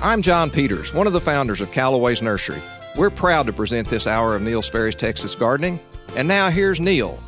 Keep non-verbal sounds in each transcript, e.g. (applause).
I'm John Peters, one of the founders of Callaway's Nursery. We're proud to present this hour of Neil Sperry's Texas Gardening. And now here's Neil.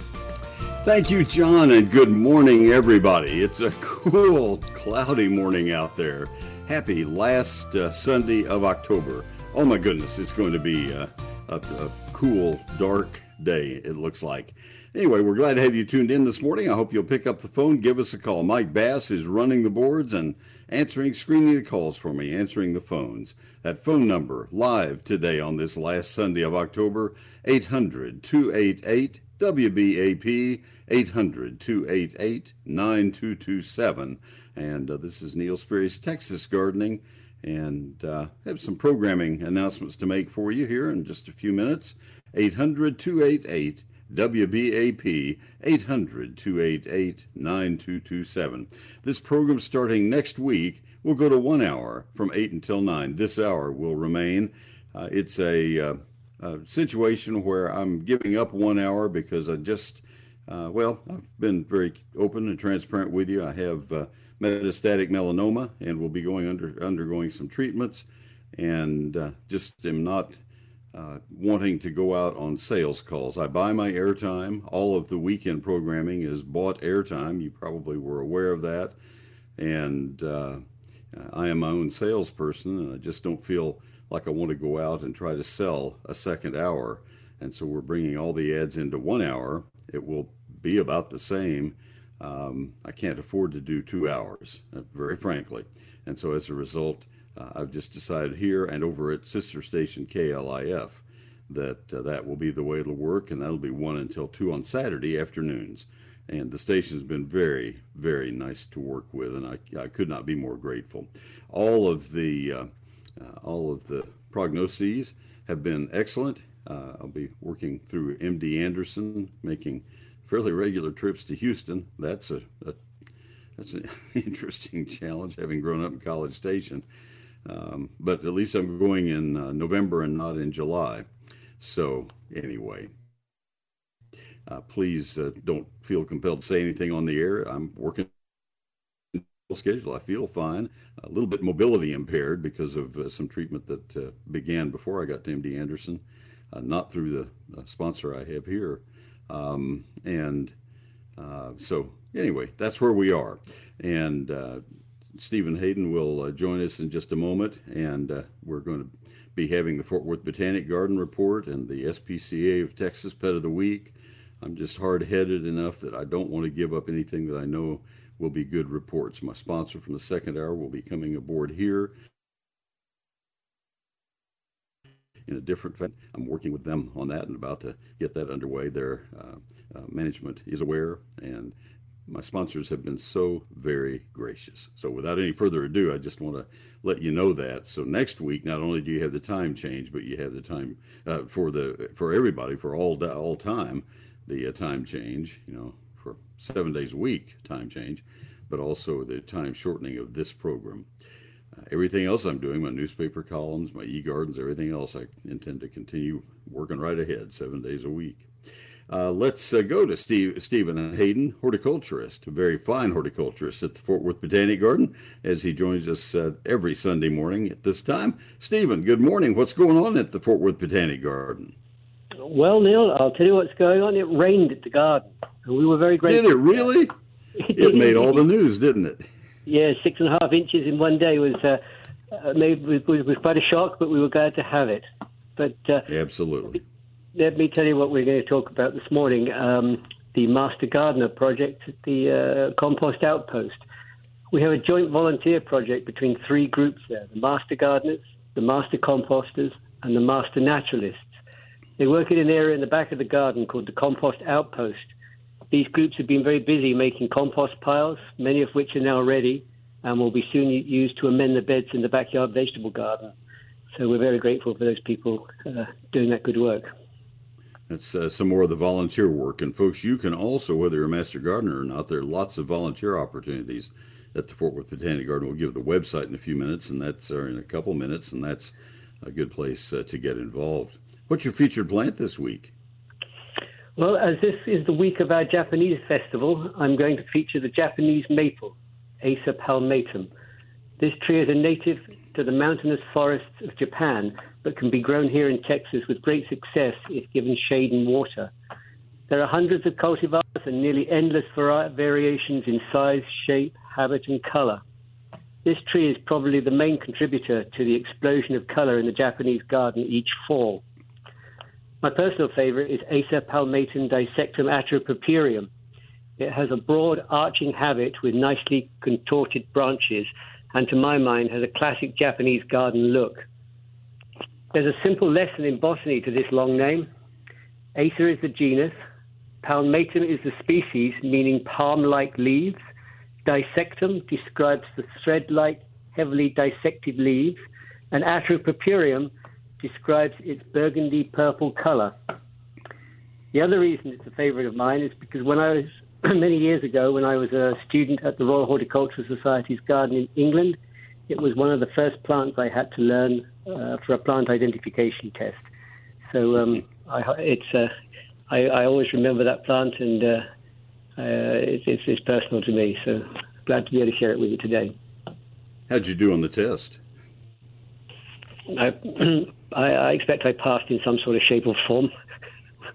Thank you, John, and good morning, everybody. It's a (laughs) cool, cloudy morning out there. Happy last uh, Sunday of October. Oh my goodness, it's going to be uh, a, a cool, dark day, it looks like. Anyway, we're glad to have you tuned in this morning. I hope you'll pick up the phone, give us a call. Mike Bass is running the boards and answering, screening the calls for me, answering the phones. That phone number live today on this last Sunday of October, 800 288 WBAP, 800 288 9227. And uh, this is Neil Sperry's Texas Gardening. And uh, have some programming announcements to make for you here in just a few minutes. 800 288 WBAP 800 288 9227. This program starting next week will go to one hour from 8 until 9. This hour will remain. Uh, it's a, uh, a, situation where I'm giving up one hour because I just, uh, well, I've been very open and transparent with you. I have uh, metastatic melanoma and will be going under undergoing some treatments and uh, just am not uh, wanting to go out on sales calls. I buy my airtime. All of the weekend programming is bought airtime. You probably were aware of that. And uh, I am my own salesperson, and I just don't feel like I want to go out and try to sell a second hour. And so we're bringing all the ads into one hour. It will be about the same. Um, I can't afford to do two hours, uh, very frankly. And so as a result, uh, I've just decided here and over at sister station KLIF that uh, that will be the way it'll work, and that'll be one until two on Saturday afternoons. And the station's been very, very nice to work with, and I, I could not be more grateful. All of the uh, uh all of the prognoses have been excellent. Uh, I'll be working through MD Anderson, making fairly regular trips to Houston. That's a, a that's an (laughs) interesting challenge, having grown up in College Station. Um, but at least I'm going in uh, November and not in July. So, anyway, uh, please uh, don't feel compelled to say anything on the air. I'm working schedule. I feel fine. A little bit mobility impaired because of uh, some treatment that uh, began before I got to MD Anderson, uh, not through the sponsor I have here. Um, and so, anyway, that's where we are. And Stephen Hayden will uh, join us in just a moment, and uh, we're going to be having the Fort Worth Botanic Garden report and the SPCA of Texas Pet of the Week. I'm just hard headed enough that I don't want to give up anything that I know will be good reports. My sponsor from the second hour will be coming aboard here in a different fashion. I'm working with them on that and about to get that underway. Their uh, uh, management is aware and my sponsors have been so very gracious. So without any further ado, I just want to let you know that. So next week, not only do you have the time change, but you have the time uh, for the for everybody for all all time, the uh, time change. You know, for seven days a week time change, but also the time shortening of this program. Uh, everything else I'm doing, my newspaper columns, my e-gardens, everything else, I intend to continue working right ahead, seven days a week. Uh, let's uh, go to Steve, Stephen Hayden, horticulturist, a very fine horticulturist at the Fort Worth Botanic Garden, as he joins us uh, every Sunday morning at this time. Stephen, good morning. What's going on at the Fort Worth Botanic Garden? Well, Neil, I'll tell you what's going on. It rained at the garden, and we were very grateful. Did it really? (laughs) it made all the news, didn't it? Yeah, six and a half inches in one day was uh, uh made was, was quite a shock, but we were glad to have it. But uh, absolutely let me tell you what we're going to talk about this morning um, the Master Gardener project at the uh, Compost Outpost. We have a joint volunteer project between three groups there the Master Gardeners, the Master Composters, and the Master Naturalists. They work in an area in the back of the garden called the Compost Outpost. These groups have been very busy making compost piles, many of which are now ready and will be soon used to amend the beds in the backyard vegetable garden. So we're very grateful for those people uh, doing that good work. That's uh, some more of the volunteer work. And folks, you can also, whether you're a master gardener or not, there are lots of volunteer opportunities at the Fort Worth Botanic Garden. We'll give the website in a few minutes, and that's or in a couple minutes, and that's a good place uh, to get involved. What's your featured plant this week? Well, as this is the week of our Japanese festival, I'm going to feature the Japanese maple, Acer palmatum. This tree is a native to the mountainous forests of Japan, but can be grown here in Texas with great success if given shade and water. There are hundreds of cultivars and nearly endless variations in size, shape, habit, and color. This tree is probably the main contributor to the explosion of color in the Japanese garden each fall. My personal favorite is Acer palmatum dissectum atropurpureum. It has a broad arching habit with nicely contorted branches and to my mind has a classic Japanese garden look. There's a simple lesson in botany to this long name. Acer is the genus, palmatum is the species, meaning palm like leaves, dissectum describes the thread like, heavily dissected leaves, and atropurpureum describes its burgundy purple color. The other reason it's a favorite of mine is because when I was (clears throat) many years ago, when I was a student at the Royal Horticultural Society's garden in England, it was one of the first plants I had to learn uh, for a plant identification test. So um, I, it's uh, I, I, always remember that plant, and uh, uh it's, it's, it's personal to me. So glad to be able to share it with you today. How'd you do on the test? I, (clears throat) I, expect I passed in some sort of shape or form.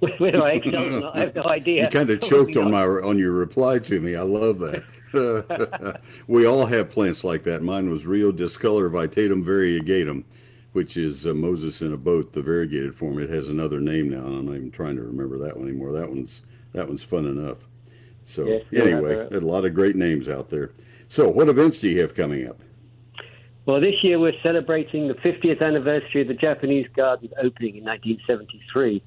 I excelled or not, I have no (laughs) idea. You kind of choked on my on your reply to me. I love that. (laughs) we all have plants like that. Mine was Rhoeo discolor vittatum variegatum, which is uh, Moses in a boat, the variegated form. It has another name now, and I'm not even trying to remember that one anymore. That one's that one's fun enough. So yes, anyway, a lot of great names out there. So, what events do you have coming up? Well, this year we're celebrating the 50th anniversary of the Japanese Garden opening in 1973.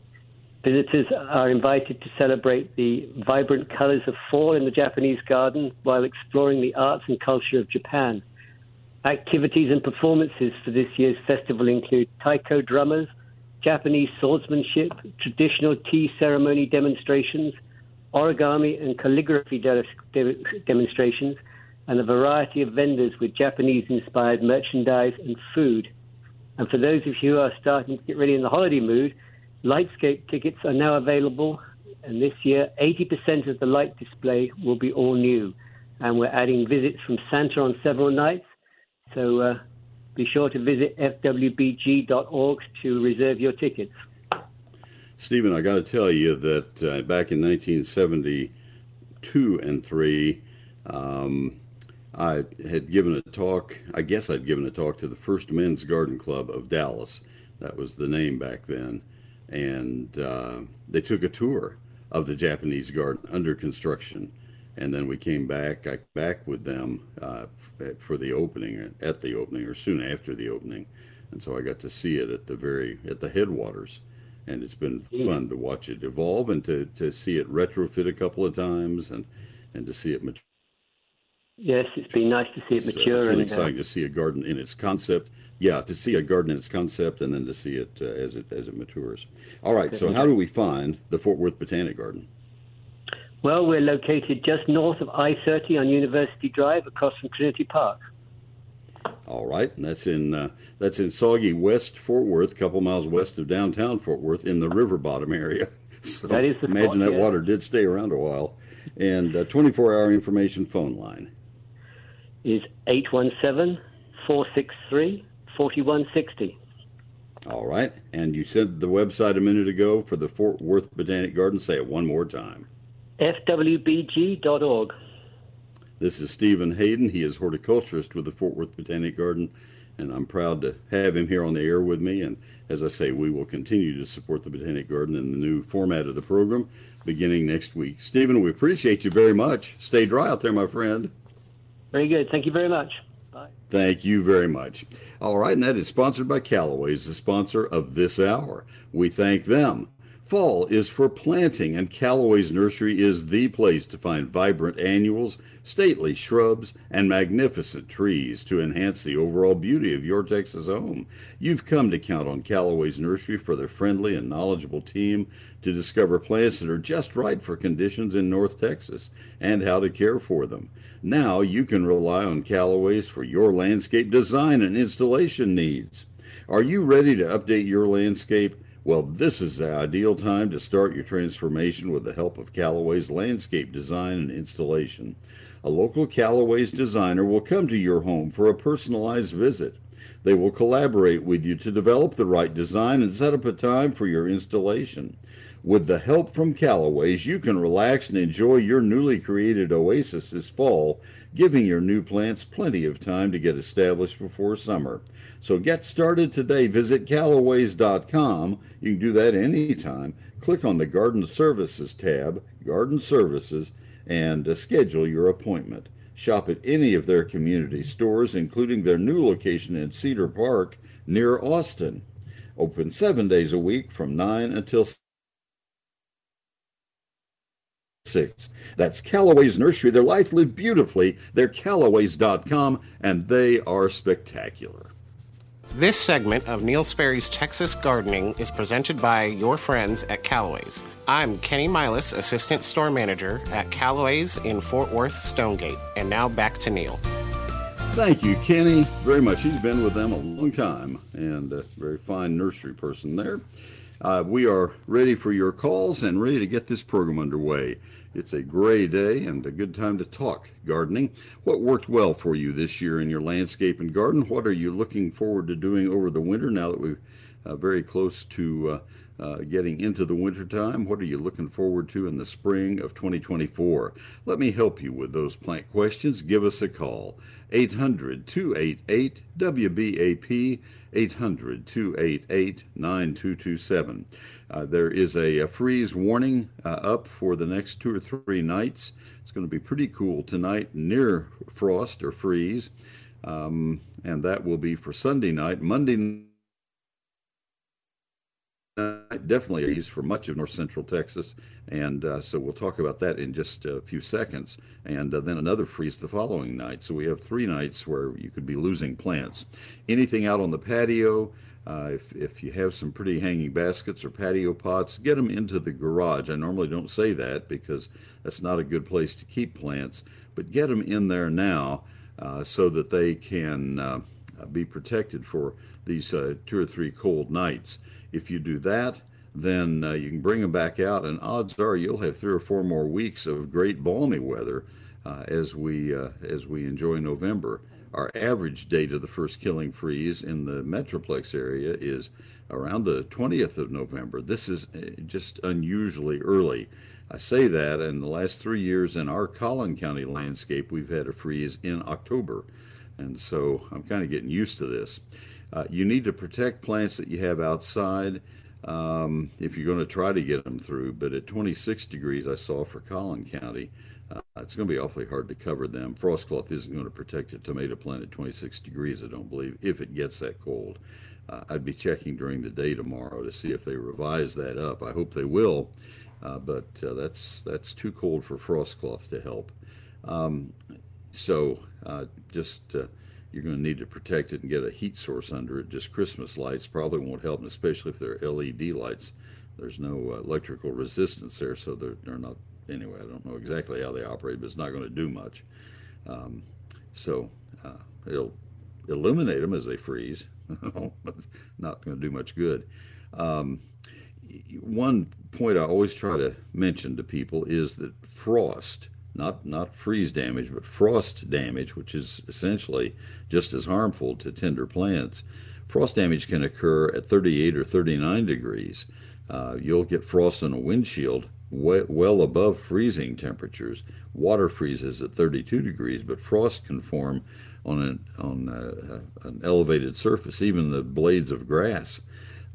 Visitors are invited to celebrate the vibrant colors of fall in the Japanese garden while exploring the arts and culture of Japan. Activities and performances for this year's festival include taiko drummers, Japanese swordsmanship, traditional tea ceremony demonstrations, origami and calligraphy de- de- demonstrations, and a variety of vendors with Japanese inspired merchandise and food. And for those of you who are starting to get ready in the holiday mood, Lightscape tickets are now available, and this year 80% of the light display will be all new. And we're adding visits from Santa on several nights, so uh, be sure to visit fwbg.org to reserve your tickets. Stephen, I got to tell you that uh, back in 1972 and 3, um, I had given a talk, I guess I'd given a talk to the First Men's Garden Club of Dallas. That was the name back then and uh, they took a tour of the Japanese garden under construction. And then we came back I, back with them uh, for the opening, at the opening, or soon after the opening. And so I got to see it at the very at the headwaters, and it's been mm. fun to watch it evolve and to, to see it retrofit a couple of times and and to see it mature. Yes, it's been nice to see it mature. it's really and, uh, exciting uh, to see a garden in its concept yeah, to see a garden in its concept and then to see it uh, as it as it matures. All right, so how do we find the Fort Worth Botanic Garden? Well, we're located just north of I-30 on University Drive, across from Trinity Park. All right, and that's in uh, that's in soggy West Fort Worth, a couple miles west of downtown Fort Worth, in the river bottom area. (laughs) So that is the imagine that yeah. water did stay around a while. And 24-hour information phone line is 817 463 4160. All right. And you said the website a minute ago for the Fort Worth Botanic Garden. Say it one more time fwbg.org. This is Stephen Hayden. He is horticulturist with the Fort Worth Botanic Garden, and I'm proud to have him here on the air with me. And as I say, we will continue to support the Botanic Garden in the new format of the program beginning next week. Stephen, we appreciate you very much. Stay dry out there, my friend. Very good. Thank you very much. Bye. Thank you very much. All right, and that is sponsored by Callaway's, the sponsor of this hour. We thank them. Fall is for planting, and Callaway's Nursery is the place to find vibrant annuals, stately shrubs, and magnificent trees to enhance the overall beauty of your Texas home. You've come to count on Callaway's Nursery for their friendly and knowledgeable team to discover plants that are just right for conditions in North Texas and how to care for them. Now you can rely on Callaway's for your landscape design and installation needs. Are you ready to update your landscape? Well, this is the ideal time to start your transformation with the help of Callaway's landscape design and installation. A local Callaway's designer will come to your home for a personalized visit. They will collaborate with you to develop the right design and set up a time for your installation. With the help from Callaway's, you can relax and enjoy your newly created oasis this fall, giving your new plants plenty of time to get established before summer. So get started today. Visit Callaways.com. You can do that anytime. Click on the Garden Services tab, Garden Services, and uh, schedule your appointment. Shop at any of their community stores, including their new location in Cedar Park near Austin. Open seven days a week from 9 until six. That's Callaway's Nursery. Their life lived beautifully. They're Callaways.com, and they are spectacular. This segment of Neil Sperry's Texas Gardening is presented by your friends at Callaway's. I'm Kenny Milas, Assistant Store Manager at Callaway's in Fort Worth Stonegate. And now back to Neil. Thank you, Kenny, very much. He's been with them a long time and a very fine nursery person there. Uh, we are ready for your calls and ready to get this program underway. It's a gray day and a good time to talk gardening. What worked well for you this year in your landscape and garden? What are you looking forward to doing over the winter now that we're uh, very close to uh, uh, getting into the winter time? What are you looking forward to in the spring of 2024? Let me help you with those plant questions. Give us a call. 800 288 WBAP 800 288 9227. Uh, there is a, a freeze warning uh, up for the next two or three nights. It's going to be pretty cool tonight, near frost or freeze, um, and that will be for Sunday night. Monday definitely freeze for much of north central Texas, and uh, so we'll talk about that in just a few seconds. And uh, then another freeze the following night. So we have three nights where you could be losing plants. Anything out on the patio, uh, if, if you have some pretty hanging baskets or patio pots, get them into the garage. I normally don't say that because that's not a good place to keep plants, but get them in there now uh, so that they can uh, be protected for these uh, two or three cold nights. If you do that, then uh, you can bring them back out, and odds are you'll have three or four more weeks of great balmy weather uh, as we as we enjoy November. Our average date of the first killing freeze in the Metroplex area is around the 20th of November. This is uh, just unusually early. I say that in the last three years in our Collin County landscape, we've had a freeze in October. And so I'm kind of getting used to this. Uh, you need to protect plants that you have outside um, if you're going to try to get them through. But at 26 degrees, I saw for Collin County, uh, it's going to be awfully hard to cover them. Frost cloth isn't going to protect a tomato plant at 26 degrees, I don't believe, if it gets that cold. Uh, I'd be checking during the day tomorrow to see if they revise that up. I hope they will, uh, but uh, that's that's too cold for frost cloth to help. Um, so uh, just you're going to need to protect it and get a heat source under it. Just Christmas lights probably won't help, especially if they're LED lights. There's no electrical resistance there, so they're, they're not anyway, I don't know exactly how they operate, but it's not going to do much. Um, so uh, it'll illuminate them as they freeze, (laughs) not going to do much good. Um, one point I always try to mention to people is that frost, not not freeze damage, but frost damage, which is essentially just as harmful to tender plants. Frost damage can occur at 38 or 39 degrees. Uh, you'll get frost on a windshield well above freezing temperatures. Water freezes at 32 degrees, but frost can form on an, on a, an elevated surface, even the blades of grass,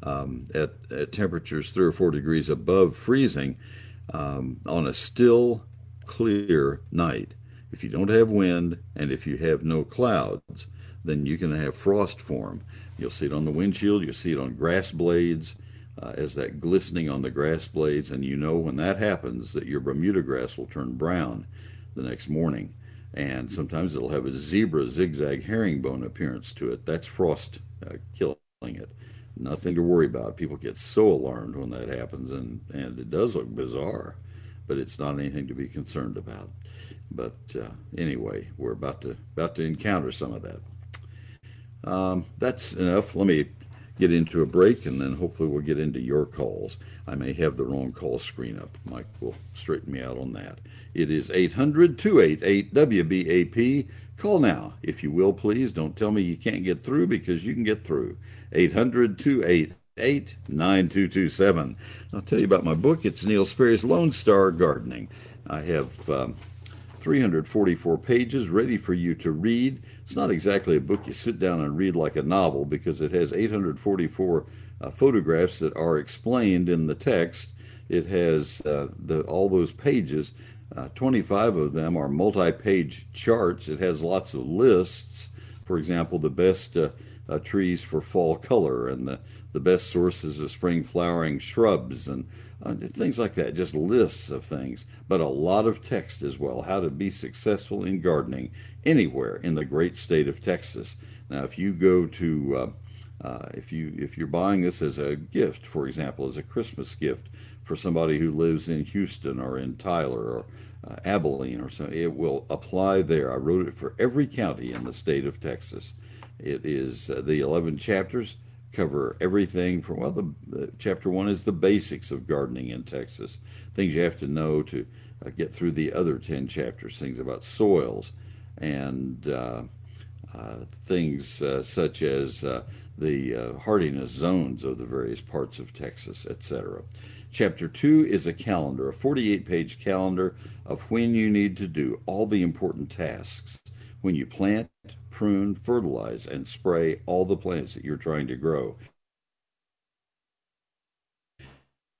um, at, at, temperatures three or four degrees above freezing um, on a still, clear night. If you don't have wind and if you have no clouds, then you can have frost form. You'll see it on the windshield, you'll see it on grass blades uh, as that glistening on the grass blades, and you know when that happens that your Bermuda grass will turn brown the next morning. And sometimes it'll have a zebra zigzag herringbone appearance to it. That's frost uh, killing it. Nothing to worry about. People get so alarmed when that happens, and, and it does look bizarre, but it's not anything to be concerned about. But uh, anyway, we're about to about to encounter some of that. Um, that's enough. Let me get into a break, and then hopefully we'll get into your calls. I may have the wrong call screen up. Mike will straighten me out on that. It is 800 288 WBAP. Call now, if you will, please. Don't tell me you can't get through because you can get through. 800 288 9227. I'll tell you about my book. It's Neil Sperry's Lone Star Gardening. I have um, 344 pages ready for you to read. It's not exactly a book you sit down and read like a novel because it has 844 uh, photographs that are explained in the text. It has uh, the, all those pages. Uh, 25 of them are multi page charts. It has lots of lists. For example, the best uh, uh, trees for fall color and the, the best sources of spring flowering shrubs and uh, things like that, just lists of things, but a lot of text as well. How to be successful in gardening anywhere in the great state of Texas. Now, if you go to uh, uh, if you if you're buying this as a gift, for example, as a Christmas gift for somebody who lives in Houston or in Tyler or uh, Abilene or so, it will apply there. I wrote it for every county in the state of Texas. It is uh, the 11 chapters cover everything from well the, the, chapter one is the basics of gardening in texas. Things you have to know to uh, get through the other 10 chapters things about soils and uh, uh, things uh, such as uh, the uh, hardiness zones of the various parts of texas etc chapter 2 is a calendar a 48 page calendar of when you need to do all the important tasks when you plant, prune, fertilize, and spray all the plants that you're trying to grow.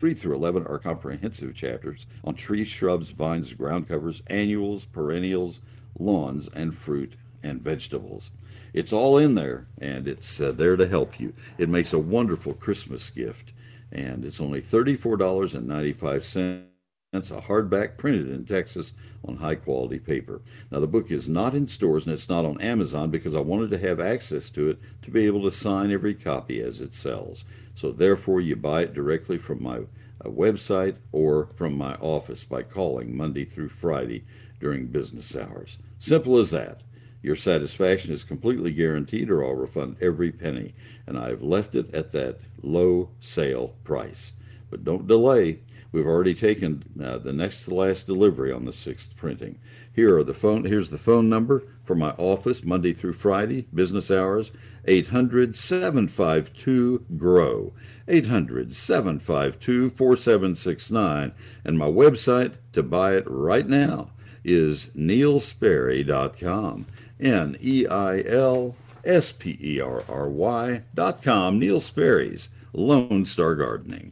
3 through 11 are comprehensive chapters on trees, shrubs, vines, ground covers, annuals, perennials, lawns, and fruit and vegetables. It's all in there, and it's uh, there to help you. It makes a wonderful Christmas gift, and it's only $34.95 it's a hardback printed in Texas on high quality paper. Now, the book is not in stores and it's not on Amazon because I wanted to have access to it to be able to sign every copy as it sells. So, therefore, you buy it directly from my uh, website or from my office by calling Monday through Friday during business hours. Simple as that. Your satisfaction is completely guaranteed, or I'll refund every penny. And I've left it at that low sale price. But don't delay. We've already taken uh, the next to last delivery on the sixth printing. Here are the phone. Here's the phone number for my office, Monday through Friday, business hours, 800 752 GROW. 800 752 4769. And my website to buy it right now is neilsperry.com. N E I L S P E R R Y.com. Neil Sperry's Lone Star Gardening.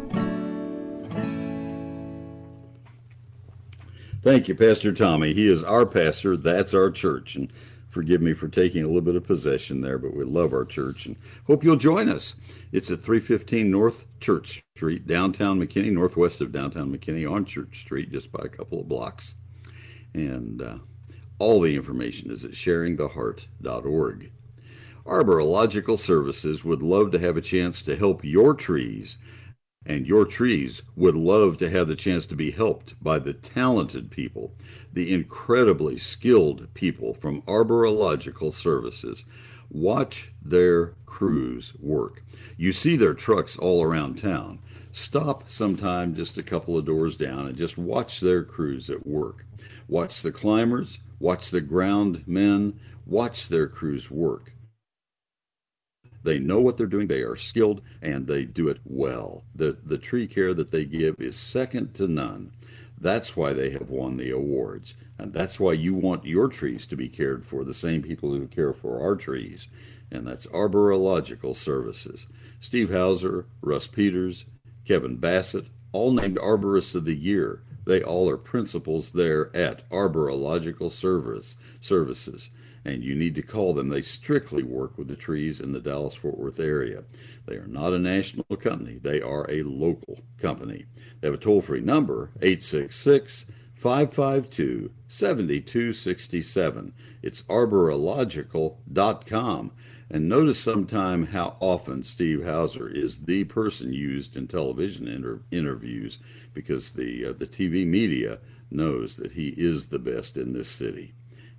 Thank you, Pastor Tommy. He is our pastor. That's our church. And forgive me for taking a little bit of possession there, but we love our church and hope you'll join us. It's at 315 North Church Street, downtown McKinney, northwest of downtown McKinney on Church Street, just by a couple of blocks. And uh, all the information is at sharingtheheart.org. Arborilogical Services would love to have a chance to help your trees and your trees would love to have the chance to be helped by the talented people, the incredibly skilled people from Arborilogical Services. Watch their crews work. You see their trucks all around town. Stop sometime just a couple of doors down and just watch their crews at work. Watch the climbers, watch the ground men, watch their crews work. They know what they're doing. They are skilled and they do it well. The the tree care that they give is second to none. That's why they have won the awards. And that's why you want your trees to be cared for the same people who care for our trees. And that's Arborilogical Services. Steve Houser, Russ Peters, Kevin Bassett, all named Arborists of the Year. They all are principals there at Arborilogical Service Services and you need to call them. They strictly work with the trees in the Dallas Fort Worth area. They are not a national company, they are a local company. They have a toll free number, 866 552 7267. It's arborilogical.com. And notice sometime how often Steve Houser is the person used in television inter- interviews because the, uh, the TV media knows that he is the best in this city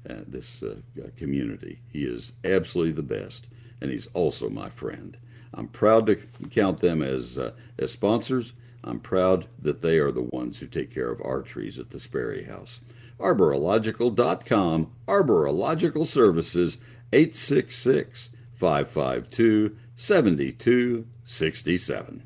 uh, this uh, community. He is absolutely the best, and he's also my friend. I'm proud to count them as uh, as sponsors. I'm proud that they are the ones who take care of our trees at the Sperry House. Arborilogical.com, Arborilogical Services, 866 552 7267.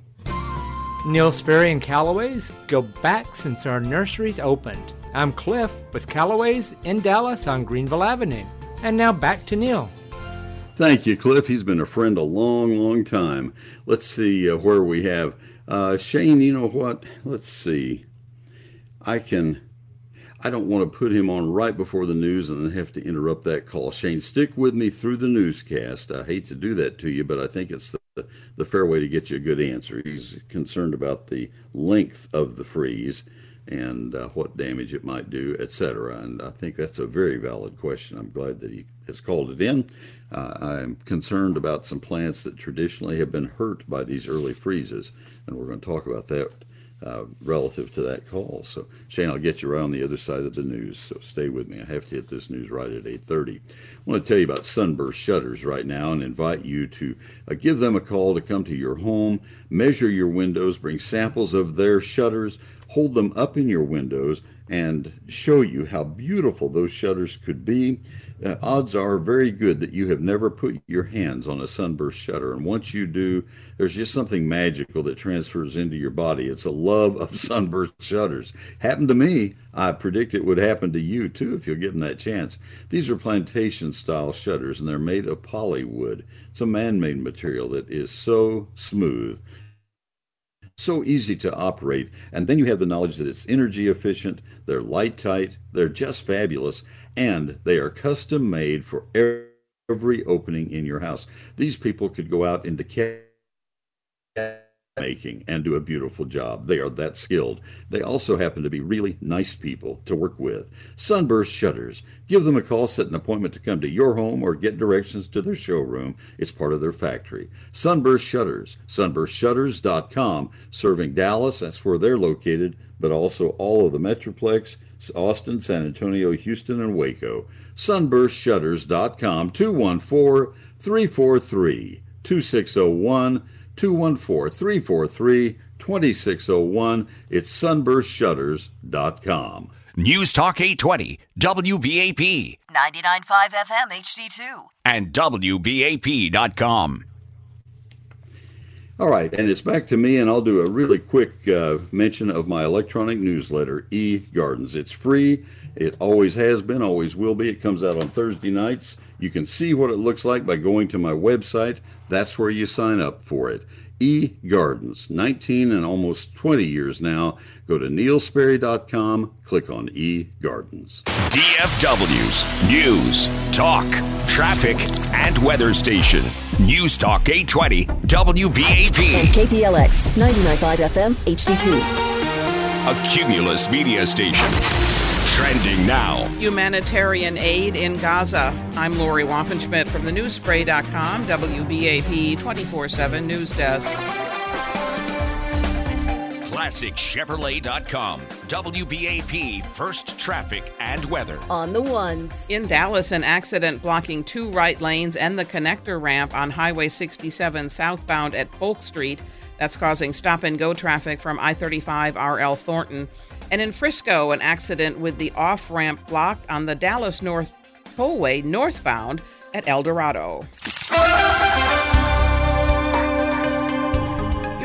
Neil Sperry and Callaway's go back since our nurseries opened. I'm Cliff with Callaway's in Dallas on Greenville Avenue. And now back to Neil. Thank you, Cliff. He's been a friend a long, long time. Let's see uh, where we have uh, Shane. You know what? Let's see. I can. I don't want to put him on right before the news and then have to interrupt that call. Shane, stick with me through the newscast. I hate to do that to you, but I think it's the, the fair way to get you a good answer. He's concerned about the length of the freeze and uh, what damage it might do, etc. And I think that's a very valid question. I'm glad that he has called it in. Uh, I'm concerned about some plants that traditionally have been hurt by these early freezes, and we're going to talk about that uh, relative to that call. So, Shane, I'll get you right on the other side of the news. So, stay with me. I have to hit this news right at 8:30. I want to tell you about Sunburst Shutters right now, and invite you to uh, give them a call to come to your home, measure your windows, bring samples of their shutters hold them up in your windows and show you how beautiful those shutters could be. Uh, odds are very good that you have never put your hands on a sunburst shutter. And once you do, there's just something magical that transfers into your body. It's a love of (laughs) sunburst shutters. Happened to me. I predict it would happen to you too if you'll give them that chance. These are plantation style shutters and they're made of polywood. It's a man made material that is so smooth so easy to operate. And then you have the knowledge that it's energy efficient, they're light tight, they're just fabulous, and they are custom made for every opening in your house. These people could go out into making and do a beautiful job. They are that skilled. They also happen to be really nice people to work with. Sunburst Shutters. Give them a call, set an appointment to come to your home or get directions to their showroom. It's part of their factory. Sunburst Shutters. SunburstShutters.com. Serving Dallas, that's where they're located, but also all of the Metroplex, Austin, San Antonio, Houston, and Waco. SunburstShutters.com. 214 343 2601. 214 343 2601. It's sunburstshutters.com. News Talk 820, WBAP. 99.5 FM HD2. And WBAP.com. All right, and it's back to me, and I'll do a really quick uh, mention of my electronic newsletter, E Gardens. It's free. It always has been, always will be. It comes out on Thursday nights. You can see what it looks like by going to my website. That's where you sign up for it. E Gardens, 19 and almost 20 years now. Go to neilsperry.com, click on E Gardens. DFW's News, Talk, Traffic, and Weather Station. News Talk 820 WBAP. And KPLX 99.5 FM HD2. A Cumulus media station. Trending now. Humanitarian aid in Gaza. I'm Lori Waffenschmidt from the newspray.com, WBAP 24 7 News Desk. ClassicChevrolet.com, WBAP First Traffic and Weather. On the ones. In Dallas, an accident blocking two right lanes and the connector ramp on Highway 67 southbound at Polk Street. That's causing stop and go traffic from I 35 RL Thornton. And in Frisco, an accident with the off ramp blocked on the Dallas North Tollway northbound at El Dorado.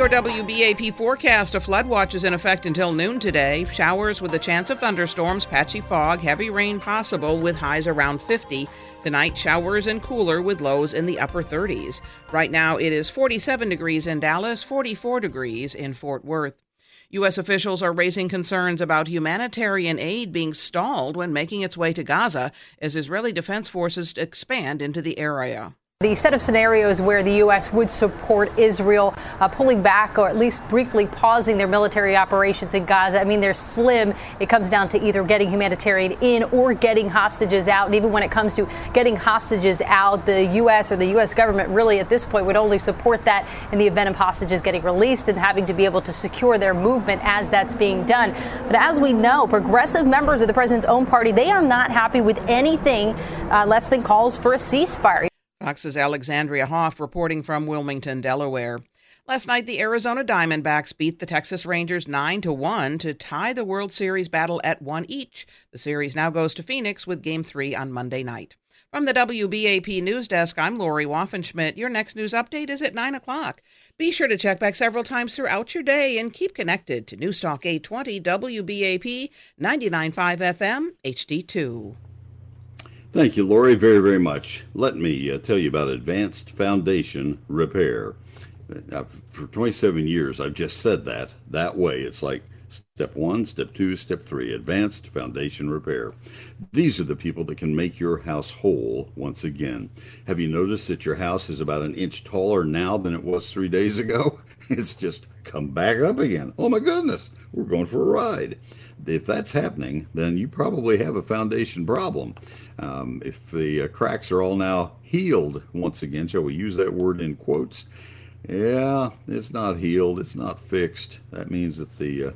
Your WBAP forecast a flood watch is in effect until noon today. Showers with a chance of thunderstorms, patchy fog, heavy rain possible with highs around 50. Tonight, showers and cooler with lows in the upper 30s. Right now, it is 47 degrees in Dallas, 44 degrees in Fort Worth. U.S. officials are raising concerns about humanitarian aid being stalled when making its way to Gaza as Israeli defense forces expand into the area. The set of scenarios where the U.S. would support Israel uh, pulling back or at least briefly pausing their military operations in Gaza, I mean, they're slim. It comes down to either getting humanitarian in or getting hostages out. And even when it comes to getting hostages out, the U.S. or the U.S. government really at this point would only support that in the event of hostages getting released and having to be able to secure their movement as that's being done. But as we know, progressive members of the president's own party, they are not happy with anything uh, less than calls for a ceasefire. Fox's Alexandria Hoff reporting from Wilmington, Delaware. Last night, the Arizona Diamondbacks beat the Texas Rangers 9 to 1 to tie the World Series battle at one each. The series now goes to Phoenix with Game 3 on Monday night. From the WBAP News Desk, I'm Lori Waffenschmidt. Your next news update is at 9 o'clock. Be sure to check back several times throughout your day and keep connected to Newstalk 820 WBAP 99.5 FM HD2. Thank you, Lori, very, very much. Let me uh, tell you about Advanced Foundation Repair. Uh, for 27 years, I've just said that that way. It's like step one, step two, step three Advanced Foundation Repair. These are the people that can make your house whole once again. Have you noticed that your house is about an inch taller now than it was three days ago? (laughs) It's just come back up again. Oh my goodness, we're going for a ride if that's happening, then you probably have a foundation problem. Um, if the uh, cracks are all now healed, once again, shall we use that word in quotes? Yeah, it's not healed, it's not fixed. That means that the uh,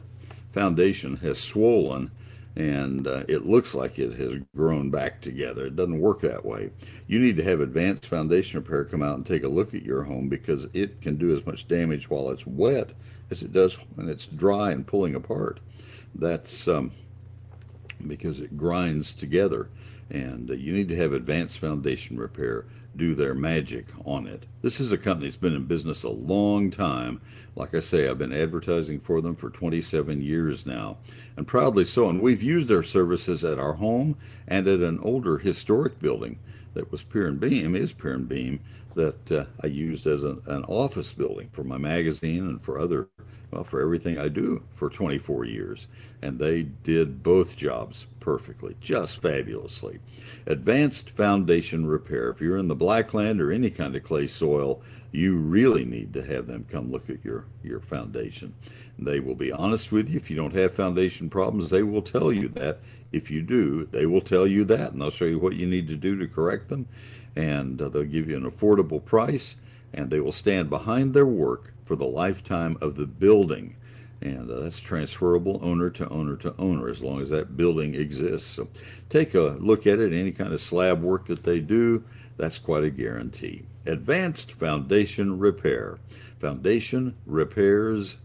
foundation has swollen and uh, it looks like it has grown back together. It doesn't work that way. You need to have advanced foundation repair come out and take a look at your home because it can do as much damage while it's wet as it does when it's dry and pulling apart. That's um, because it grinds together, and uh, you need to have advanced foundation repair do their magic on it. This is a company that's been in business a long time. Like I say, I've been advertising for them for 27 years now, and proudly so. And we've used their services at our home and at an older historic building that was Pier and Beam, is Pier and Beam, that uh, I used as a, an office building for my magazine and for other well, for everything I do for 24 years. And they did both jobs perfectly, just fabulously. Advanced foundation repair. If you're in the blackland or any kind of clay soil, you really need to have them come look at your, your foundation. They will be honest with you. If you don't have foundation problems, they will tell you that. If you do, they will tell you that, and they'll show you what you need to do to correct them. And uh, they'll give you an affordable price, and they will stand behind their work for the lifetime of the building. And uh, that's transferable owner to owner to owner as long as that building exists. So take a look at it, any kind of slab work that they do, that's quite a guarantee. Advanced Foundation Repair. FoundationRepairs.com 214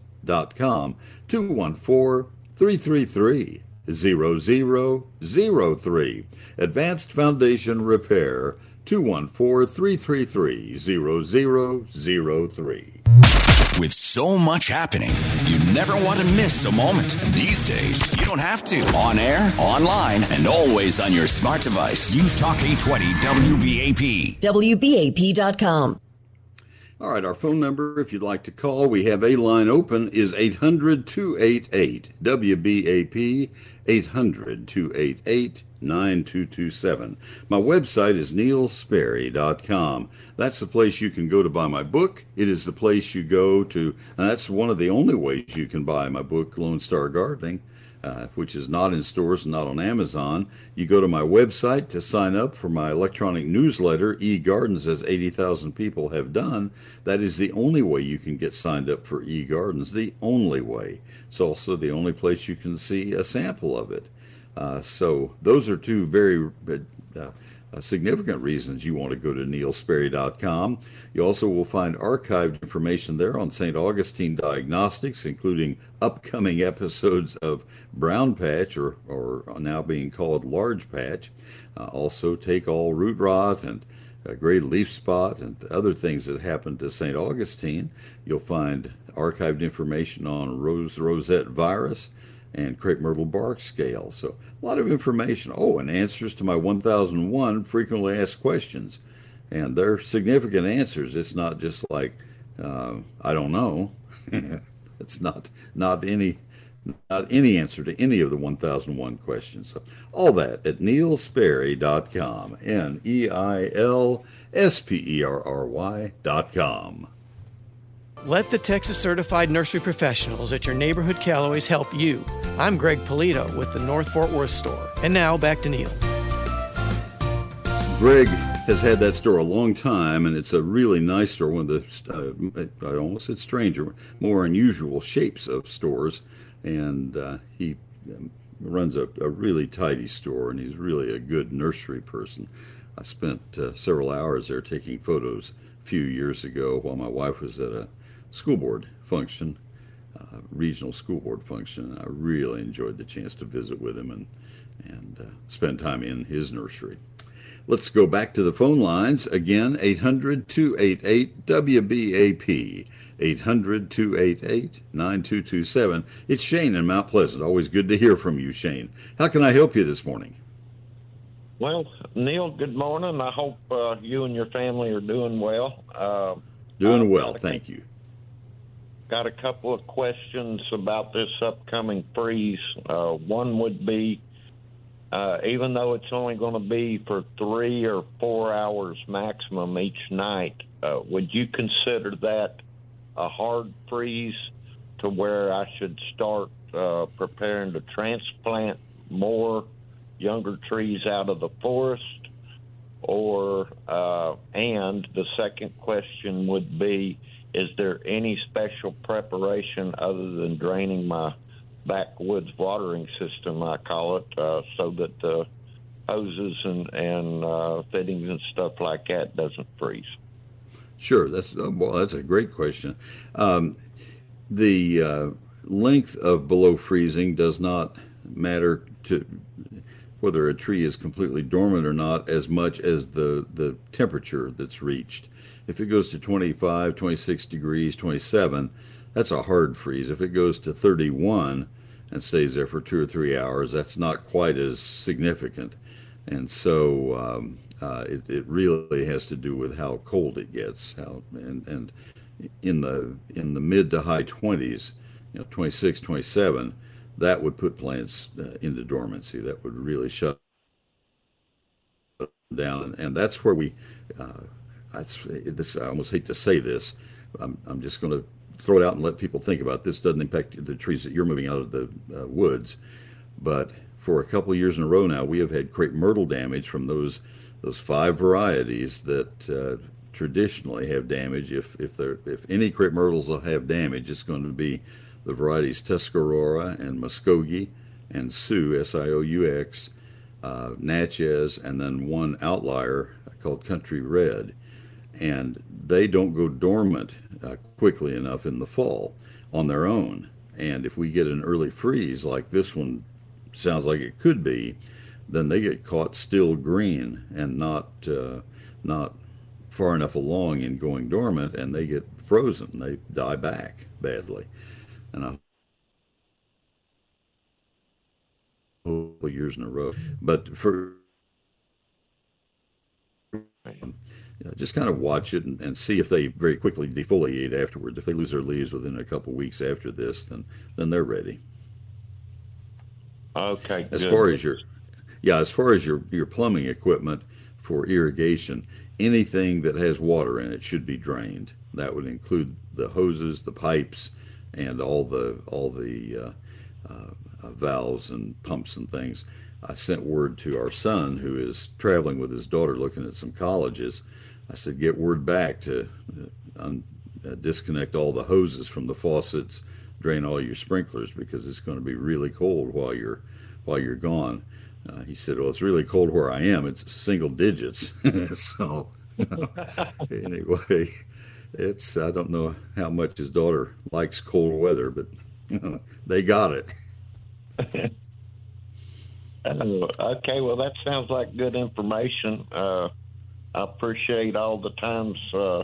333 0003. Advanced Foundation Repair 214 333 0003. With so much happening, you never want to miss a moment. These days, you don't have to. On air, online, and always on your smart device. News Talk 820 WBAP. WBAP.com. All right, our phone number, if you'd like to call, we have a line open, is 800 288 WBAP, 800 288 9227. My website is neilsperry.com. That's the place you can go to buy my book. It is the place you go to, and that's one of the only ways you can buy my book, Lone Star Gardening. Uh, which is not in stores and not on Amazon. You go to my website to sign up for my electronic newsletter, eGardens, as 80,000 people have done. That is the only way you can get signed up for eGardens, the only way. It's also the only place you can see a sample of it. Uh, so those are two very uh, significant reasons you want to go to neilsperry.com. You also will find archived information there on St. Augustine Diagnostics, including upcoming episodes of Brown Patch, or, or now being called Large Patch. Uh, also, Take All Root Rot and a gray leaf spot and other things that happened to St. Augustine. You'll find archived information on rose rosette virus and crepe myrtle bark scale. So a lot of information. Oh, and answers to my 1001 frequently asked questions. And they're significant answers. It's not just like, uh, I don't know. (laughs) it's not not any not any answer to any of the 1001 questions. So all that at neilsperry.com. N E I L S P E R R Y.com. Let the Texas certified nursery professionals at your neighborhood Callaways help you. I'm Greg Polito with the North Fort Worth store. And now back to Neil. Greg has had that store a long time, and it's a really nice store. One of the, uh, I almost said stranger, more unusual shapes of stores. And uh, he um, runs a, a, really tidy store, and he's really a good nursery person. I spent uh, several hours there taking photos a few years ago while my wife was at a school board function, uh, regional school board function. I really enjoyed the chance to visit with him and and uh, spend time in his nursery. Let's go back to the phone lines again. 800 288 WBAP. 800 288 9227. It's Shane in Mount Pleasant. Always good to hear from you, Shane. How can I help you this morning? Well, Neil, good morning. I hope uh, you and your family are doing well. Uh, doing well, thank you got a couple of questions about this upcoming freeze. Uh, one would be, uh, even though it's only going to be for three or four hours maximum each night, uh, would you consider that a hard freeze to where I should start uh, preparing to transplant more younger trees out of the forest? Or, uh, and the second question would be, is there any special preparation other than draining my backwoods watering system, I call it, uh, so that the hoses and, and uh, fittings and stuff like that doesn't freeze? Sure, that's uh, well, that's a great question. Um, the uh, length of below freezing does not matter to whether a tree is completely dormant or not as much as the, the temperature that's reached. If it goes to 25, 26 degrees, 27, that's a hard freeze. If it goes to 31 and stays there for two or three hours, that's not quite as significant. And so um, uh, it, it really has to do with how cold it gets. How and, and in the in the mid to high 20s, you know, 26, 27, that would put plants uh, into dormancy. That would really shut down, and that's where we uh, I, this, I almost hate to say this. I'm, I'm just going to throw it out and let people think about it. this. Doesn't impact the trees that you're moving out of the uh, woods, but for a couple years in a row now, we have had crepe myrtle damage from those those five varieties that uh, traditionally have damage. If if there if any crepe myrtles will have damage, it's going to be the varieties Tuscarora and Muskogee and Sioux S I O U X, uh, Natchez, and then one outlier called Country Red and they don't go dormant uh, quickly enough in the fall on their own. And if we get an early freeze like this one sounds like it could be, then they get caught still green and not uh, not far enough along in going dormant, and they get frozen. They die back badly, and I years in a row. But for just kind of watch it and, and, see if they very quickly defoliate afterwards. If they lose their leaves within a couple weeks after this, then then they're ready. Okay. As good. far as your yeah, as far as your your plumbing equipment for irrigation, anything that has water in it should be drained. That would include the hoses, the pipes, and all the all the uh, uh, valves and pumps and things. I sent word to our son, who is traveling with his daughter, looking at some colleges I said, get word back to uh, un, uh, disconnect all the hoses from the faucets, drain all your sprinklers because it's going to be really cold while you're while you're gone. Uh, he said, well, it's really cold where I am. It's single digits. (laughs) so (laughs) anyway, it's I don't know how much his daughter likes cold weather, but (laughs) they got it. oh, okay, well that sounds like good information. Uh, I appreciate all the times uh,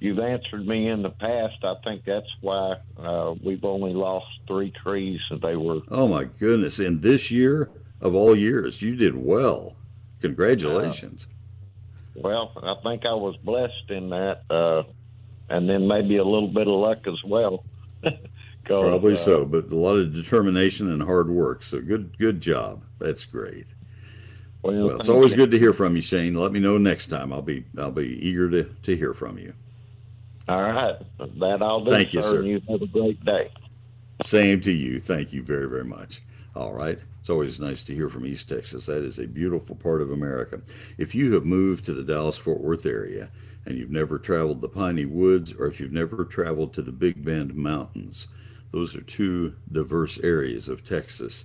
you've answered me in the past. I think that's why uh, we've only lost three trees, and they were. Oh my goodness! And this year of all years, you did well. Congratulations. Uh, well, I think I was blessed in that, uh, and then maybe a little bit of luck as well. (laughs) Probably uh, so, but a lot of determination and hard work. So good, good job. That's great. Well, well it's always you. good to hear from you, Shane. Let me know next time. I'll be I'll be eager to, to hear from you. All right, that I'll do. Thank you, sir. You have a great day. Same to you. Thank you very very much. All right. It's always nice to hear from East Texas. That is a beautiful part of America. If you have moved to the Dallas Fort Worth area and you've never traveled the Piney Woods, or if you've never traveled to the Big Bend Mountains, those are two diverse areas of Texas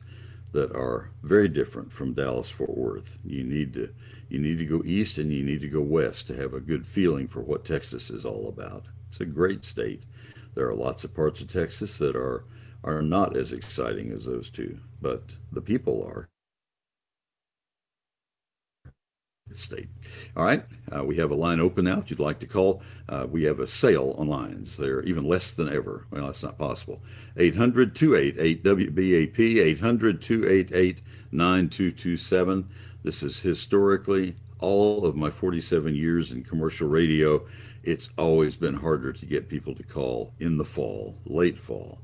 that are very different from Dallas Fort Worth. You need to you need to go east and you need to go west to have a good feeling for what Texas is all about. It's a great state. There are lots of parts of Texas that are are not as exciting as those two, but the people are state. All right, uh, we have a line open now. If you'd like to call, uh, we have a sale on lines. They're even less than ever. Well, that's not possible. 800 288 WBAP, 800 288 9227. This is historically all of my 47 years in commercial radio. It's always been harder to get people to call in the fall, late fall.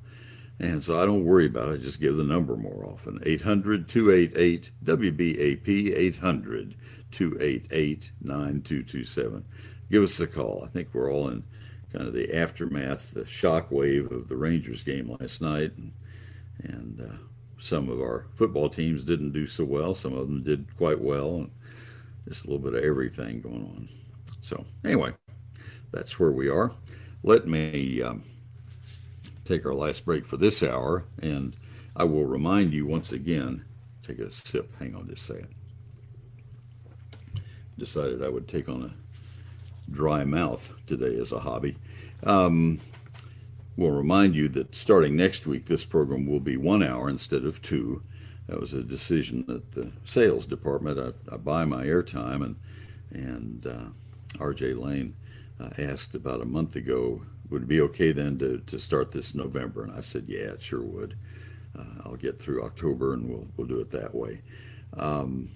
And so I don't worry about it. I just give the number more often. 800 288 WBAP, 800 288 9227. Give us a call. I think we're all in kind of the aftermath, the shock wave of the Rangers game last night. And, and uh, some of our football teams didn't do so well. Some of them did quite well. And just a little bit of everything going on. So, anyway, that's where we are. Let me um, take our last break for this hour. And I will remind you once again take a sip. Hang on just a second decided I would take on a dry mouth today as a hobby. Um, we'll remind you that starting next week, this program will be one hour instead of two. That was a decision that the sales department. I, I buy my airtime, and and uh, R.J. Lane uh, asked about a month ago, would it be okay then to, to start this November? And I said, yeah, it sure would. Uh, I'll get through October, and we'll we'll do it that way. Um,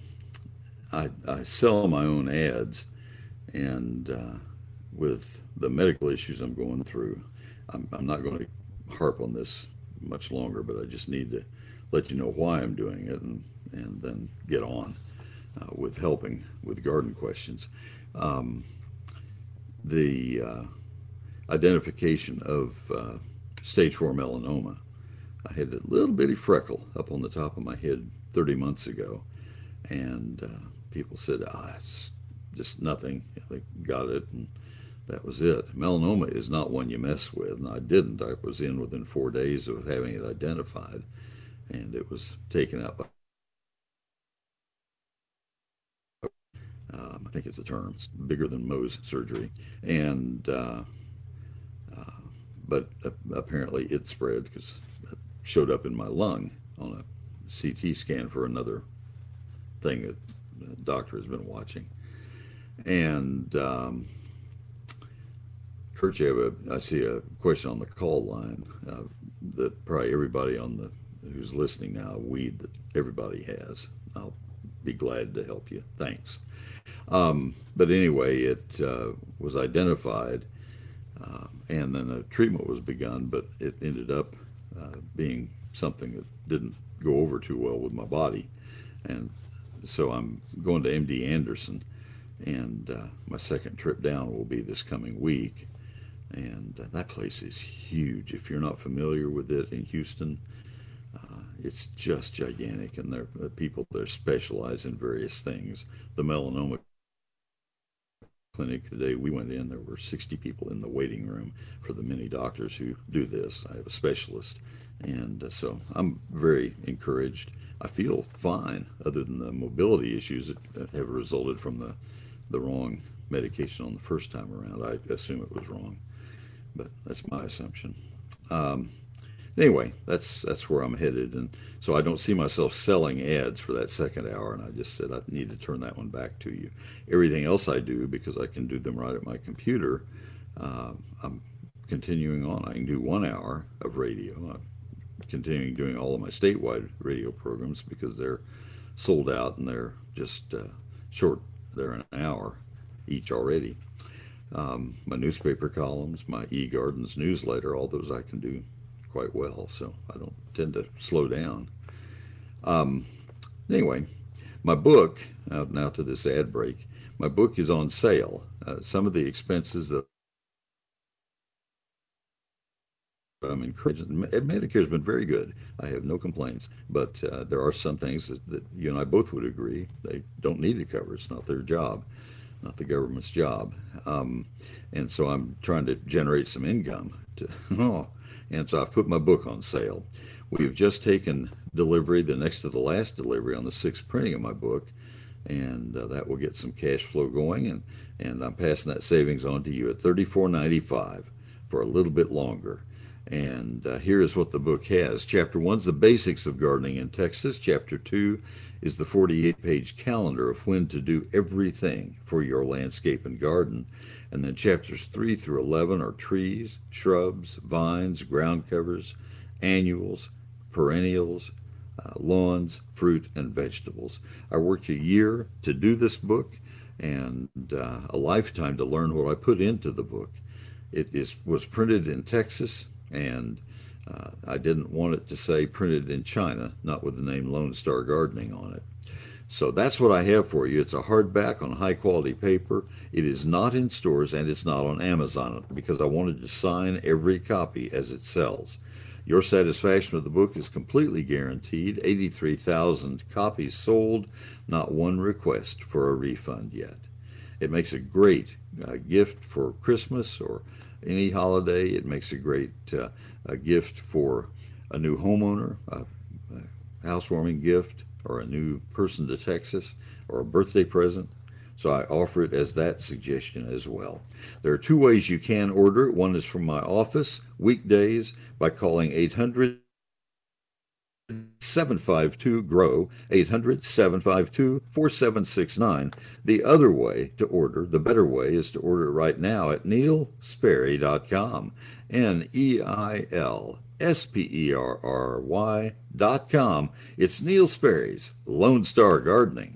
I, I sell my own ads, and uh, with the medical issues I'm going through, I'm, I'm not going to harp on this much longer, but I just need to let you know why I'm doing it and, and then get on uh, with helping with garden questions. Um, the uh, identification of uh, stage four melanoma. I had a little bitty freckle up on the top of my head 30 months ago, and uh, people said, ah, it's just nothing. They got it, and that was it. Melanoma is not one you mess with, and I didn't. I was in within four days of having it identified, and it was taken out by. Um, I think it's the term. It's bigger than Mohs surgery, and uh, uh, but apparently it spread because it showed up in my lung on a CT scan for another thing that doctor has been watching. And um, Kurt, you a, I see a question on the call line uh, that probably everybody on the who's listening now, weed that everybody has. I'll be glad to help you. Thanks. Um, but anyway, it uh, was identified, uh, and then a treatment was begun, but it ended up uh, being something that didn't go over too well with my body, and so I'm going to MD Anderson, and uh, my second trip down will be this coming week. And uh, that place is huge. If you're not familiar with it in Houston, uh, it's just gigantic, and there are people that specialize in various things. The melanoma clinic today we went in there were 60 people in the waiting room for the many doctors who do this i have a specialist and uh, so i'm very encouraged I feel fine, other than the mobility issues that have resulted from the, the wrong medication on the first time around. I assume it was wrong, but that's my assumption. Um, anyway, that's that's where I'm headed, and so I don't see myself selling ads for that second hour. And I just said I need to turn that one back to you. Everything else I do because I can do them right at my computer. Uh, I'm continuing on. I can do one hour of radio. I'm continuing doing all of my statewide radio programs because they're sold out and they're just uh, short. They're an hour each already. Um, my newspaper columns, my eGardens newsletter, all those I can do quite well, so I don't tend to slow down. Um, anyway, my book, out now to this ad break, my book is on sale. Uh, some of the expenses that I'm encouraging. Medicare has been very good. I have no complaints, but uh, there are some things that, that, you and I both would agree they don't need to cover. It's not their job, not the government's job. Um, and so I'm trying to generate some income. To, (laughs) oh, and so I've put my book on sale. We've just taken delivery, the next to the last delivery on the sixth printing of my book, and uh, that will get some cash flow going. And, and I'm passing that savings on to you at $34.95 for a little bit longer. And uh, here is what the book has. Chapter one is the basics of gardening in Texas. Chapter two is the 48 page calendar of when to do everything for your landscape and garden. And then chapters 3 through 11 are trees, shrubs, vines, ground covers, annuals, perennials, uh, lawns, fruit, and vegetables. I worked a year to do this book and uh, a lifetime to learn what I put into the book. It is, was printed in Texas, and uh, I didn't want it to say printed in China, not with the name Lone Star Gardening on it. So that's what I have for you. It's a hardback on high quality paper. It is not in stores and it's not on Amazon because I wanted to sign every copy as it sells. Your satisfaction with the book is completely guaranteed. 83,000 copies sold, not one request for a refund yet. It makes a great uh, gift for Christmas or any holiday. It makes a great uh, a gift for a new homeowner, a, a housewarming gift or a new person to Texas or a birthday present. So I offer it as that suggestion as well. There are two ways you can order it. One is from my office, weekdays, by calling 800 752 GROW, 800 752 4769. The other way to order, the better way, is to order right now at neilsperry.com. N E I L S P E R R Y dot com. It's Neil Sperry's Lone Star Gardening.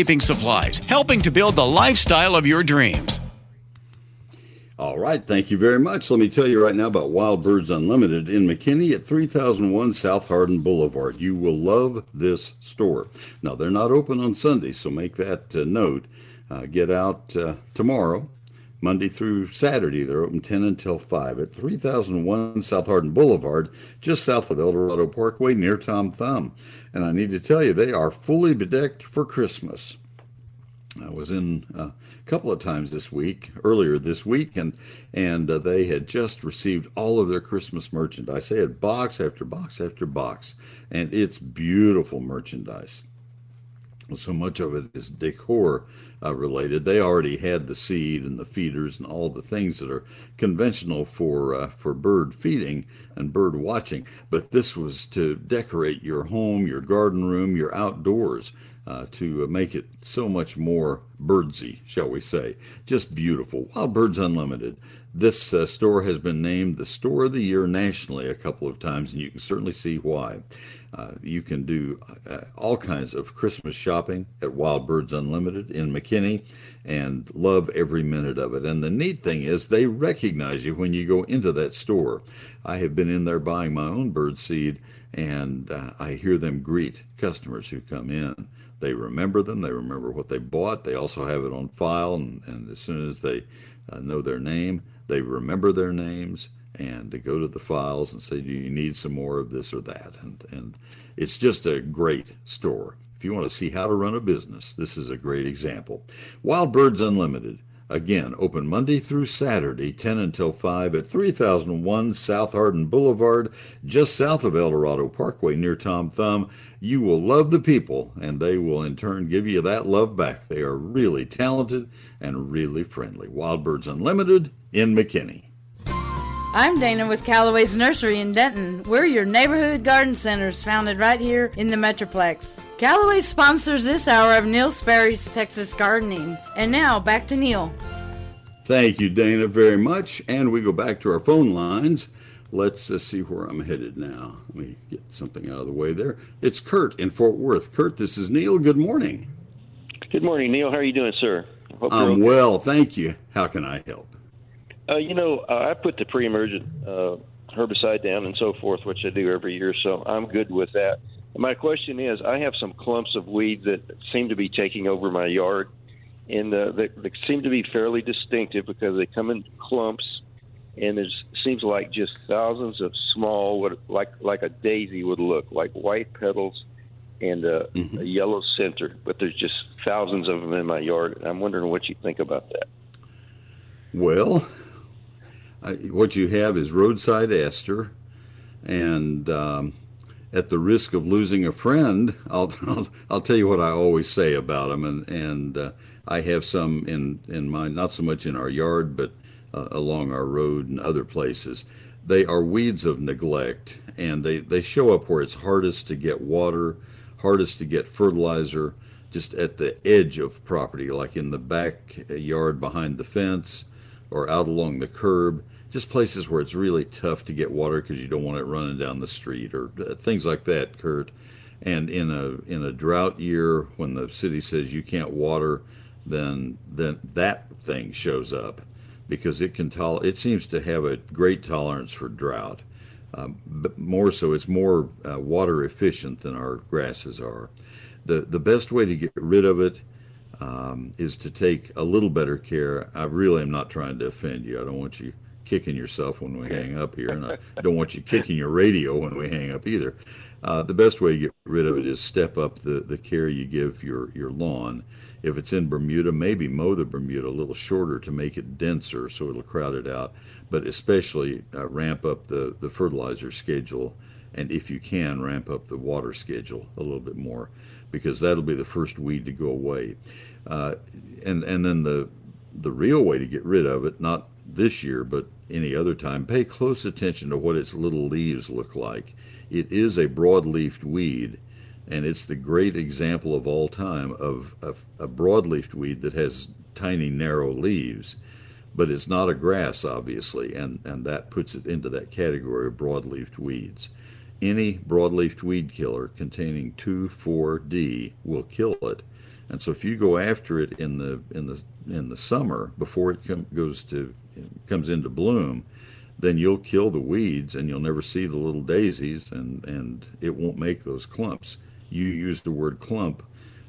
landscaping supplies, helping to build the lifestyle of your dreams. All right, thank you very much. Let me tell you right now about Wild Birds Unlimited in McKinney at 3001 South Hardin Boulevard. You will love this store. Now, they're not open on Sunday, so make that uh, note. Uh, get out uh, tomorrow, Monday through Saturday. They're open 10 until 5 at 3001 South Hardin Boulevard, just south of Eldorado Parkway near Tom Thumb. And I need to tell you, they are fully bedecked for Christmas. I was in uh, a couple of times this week, earlier this week, and and uh, they had just received all of their Christmas merchandise. They had box after box after box, and it's beautiful merchandise. So much of it is decor uh, related. They already had the seed and the feeders and all the things that are conventional for uh, for bird feeding and bird watching. But this was to decorate your home, your garden room, your outdoors uh, to make it so much more birdsy, shall we say. Just beautiful. Wild Birds Unlimited. This uh, store has been named the Store of the Year nationally a couple of times, and you can certainly see why. Uh, you can do uh, all kinds of Christmas shopping at Wild Birds Unlimited in McKinney and love every minute of it. And the neat thing is, they recognize you when you go into that store. I have been in there buying my own bird seed, and uh, I hear them greet customers who come in. They remember them, they remember what they bought, they also have it on file, and, and as soon as they uh, know their name, they remember their names and to go to the files and say, do you need some more of this or that? And, and it's just a great store. If you want to see how to run a business, this is a great example. Wild Birds Unlimited, again, open Monday through Saturday, 10 until 5 at 3001 South Hardin Boulevard, just south of Eldorado Parkway near Tom Thumb. You will love the people, and they will in turn give you that love back. They are really talented and really friendly. Wild Birds Unlimited in McKinney. I'm Dana with Callaway's Nursery in Denton. We're your neighborhood garden centers founded right here in the Metroplex. Callaway sponsors this hour of Neil Sperry's Texas Gardening. And now, back to Neil. Thank you, Dana, very much. And we go back to our phone lines. Let's uh, see where I'm headed now. Let me get something out of the way there. It's Kurt in Fort Worth. Kurt, this is Neil. Good morning. Good morning, Neil. How are you doing, sir? Hope I'm okay. well, thank you. How can I help? Uh, you know, uh, I put the pre-emergent uh, herbicide down and so forth, which I do every year, so I'm good with that. My question is, I have some clumps of weeds that seem to be taking over my yard, and uh, they, they seem to be fairly distinctive because they come in clumps, and it seems like just thousands of small, what like like a daisy would look, like white petals and a, mm-hmm. a yellow center. But there's just thousands of them in my yard. I'm wondering what you think about that. Well, what you have is roadside aster, and um, at the risk of losing a friend, I'll, (laughs) I'll, I'll tell you what I always say about them, and and uh, I have some in in mind, not so much in our yard, but uh, along our road and other places. They are weeds of neglect, and they they show up where it's hardest to get water, hardest to get fertilizer, just at the edge of property, like in the backyard behind the fence or out along the curb just places where it's really tough to get water because you don't want it running down the street or uh, things like that, Kurt. And in a in a drought year, when the city says you can't water, then then that thing shows up because it can tol- it seems to have a great tolerance for drought. Um, but more so, it's more uh, water efficient than our grasses are. the The best way to get rid of it um, is to take a little better care. I really am not trying to offend you. I don't want you kicking yourself when we hang up here, and I (laughs) don't want you kicking your radio when we hang up either. Uh, the best way to get rid of it is step up the, the care you give your, your lawn. If it's in Bermuda, maybe mow the Bermuda a little shorter to make it denser so it'll crowd it out, but especially uh, ramp up the, the fertilizer schedule, and if you can, ramp up the water schedule a little bit more because that'll be the first weed to go away. Uh, and, and then the, the real way to get rid of it, not this year, but any other time, pay close attention to what its little leaves look like. It is a broad-leafed weed, and it's the great example of all time of, of a broad-leafed weed that has tiny, narrow leaves. But it's not a grass, obviously, and, and that puts it into that category of broad-leafed weeds. Any broad-leafed weed killer containing 2,4-D will kill it. And so if you go after it in the in the in the summer before it com- goes to comes into bloom, then you'll kill the weeds and you'll never see the little daisies and, and it won't make those clumps. You used the word clump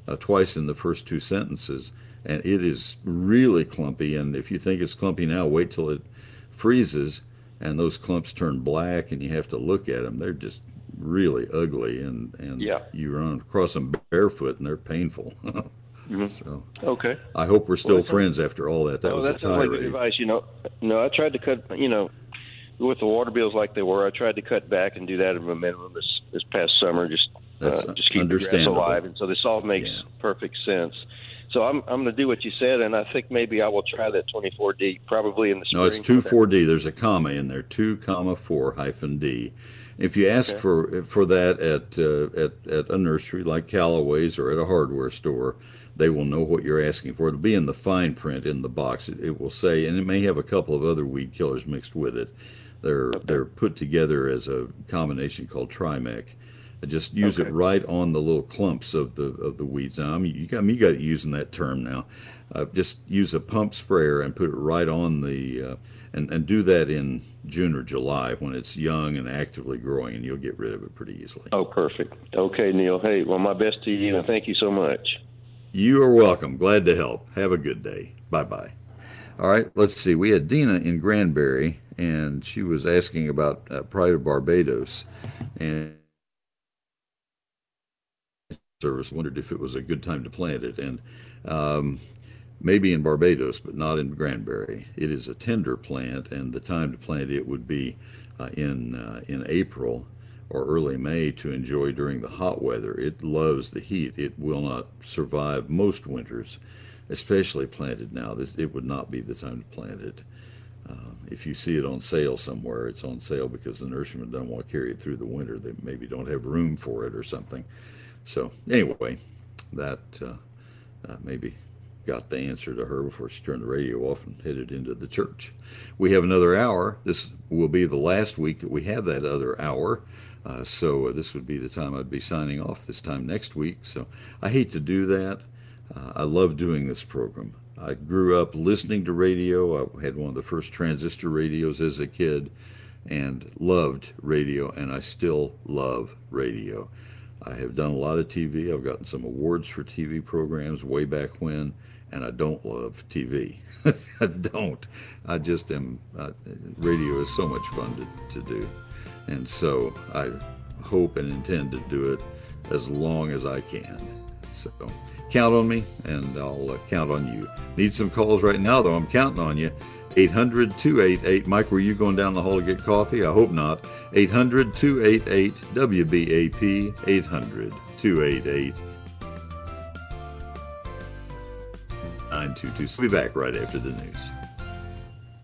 uh, twice in the first two sentences, and it is really clumpy. And if you think it's clumpy now, wait till it freezes and those clumps turn black and you have to look at them. They're just really ugly and, and yeah. you run across them barefoot and they're painful. (laughs) Mm-hmm. So okay, I hope we're still well, friends after all that. That well, was that's a tirade. Like advice. You know, no, I tried to cut. You know, with the water bills like they were, I tried to cut back and do that at a minimum this this past summer. Just uh, just keep the grass alive, and so this all makes yeah. perfect sense. So I'm I'm going to do what you said, and I think maybe I will try that 24D probably in the spring. No, it's two four D. There's a comma in there, two comma four hyphen D, If you ask Okay. for for that at, uh, at at a nursery like Callaway's or at a hardware store, they will know what you're asking for. It'll be in the fine print in the box. It, it will say, and it may have a couple of other weed killers mixed with it. They're they're put together as a combination called Trimec. I just use it right on the little clumps of the of the weeds. Now, I mean, you got me got using that term now. Uh, just use a pump sprayer and put it right on the uh, and and do that in June or July when it's young and actively growing, and you'll get rid of it pretty easily. Oh, perfect. Okay, Neil. Hey, well, my best to you, and thank you so much. You are welcome. Glad to help. Have a good day. Bye bye. All right, let's see. We had Dina in Granbury, and she was asking about uh, Pride of Barbados, and service wondered if it was a good time to plant it, and um, maybe in Barbados, but not in Granbury. It is a tender plant, and the time to plant it would be uh, in uh, in April or early May to enjoy during the hot weather. It loves the heat. It will not survive most winters, especially planted now. This it would not be the time to plant it. Uh, if you see it on sale somewhere, it's on sale because the nurseryman doesn't want to carry it through the winter. They maybe don't have room for it or something. So anyway, that uh, uh, maybe got the answer to her before she turned the radio off and headed into the church. We have another hour. This will be the last week that we have that other hour. Uh, so uh, this would be the time I'd be signing off this time next week. So I hate to do that. Uh, I love doing this program. I grew up listening to radio. I had one of the first transistor radios as a kid and loved radio, and I still love radio. I have done a lot of TV. I've gotten some awards for TV programs way back when, and I don't love TV. (laughs) I don't. I just am. Uh, radio is so much fun to, to do, and so I hope and intend to do it as long as I can. So count on me, and I'll uh, count on you. Need some calls right now, though. I'm counting on you. 800 288. Mike, were you going down the hall to get coffee? I hope not. 800 288 WBAP. 800 288 922. We'll be back right after the news.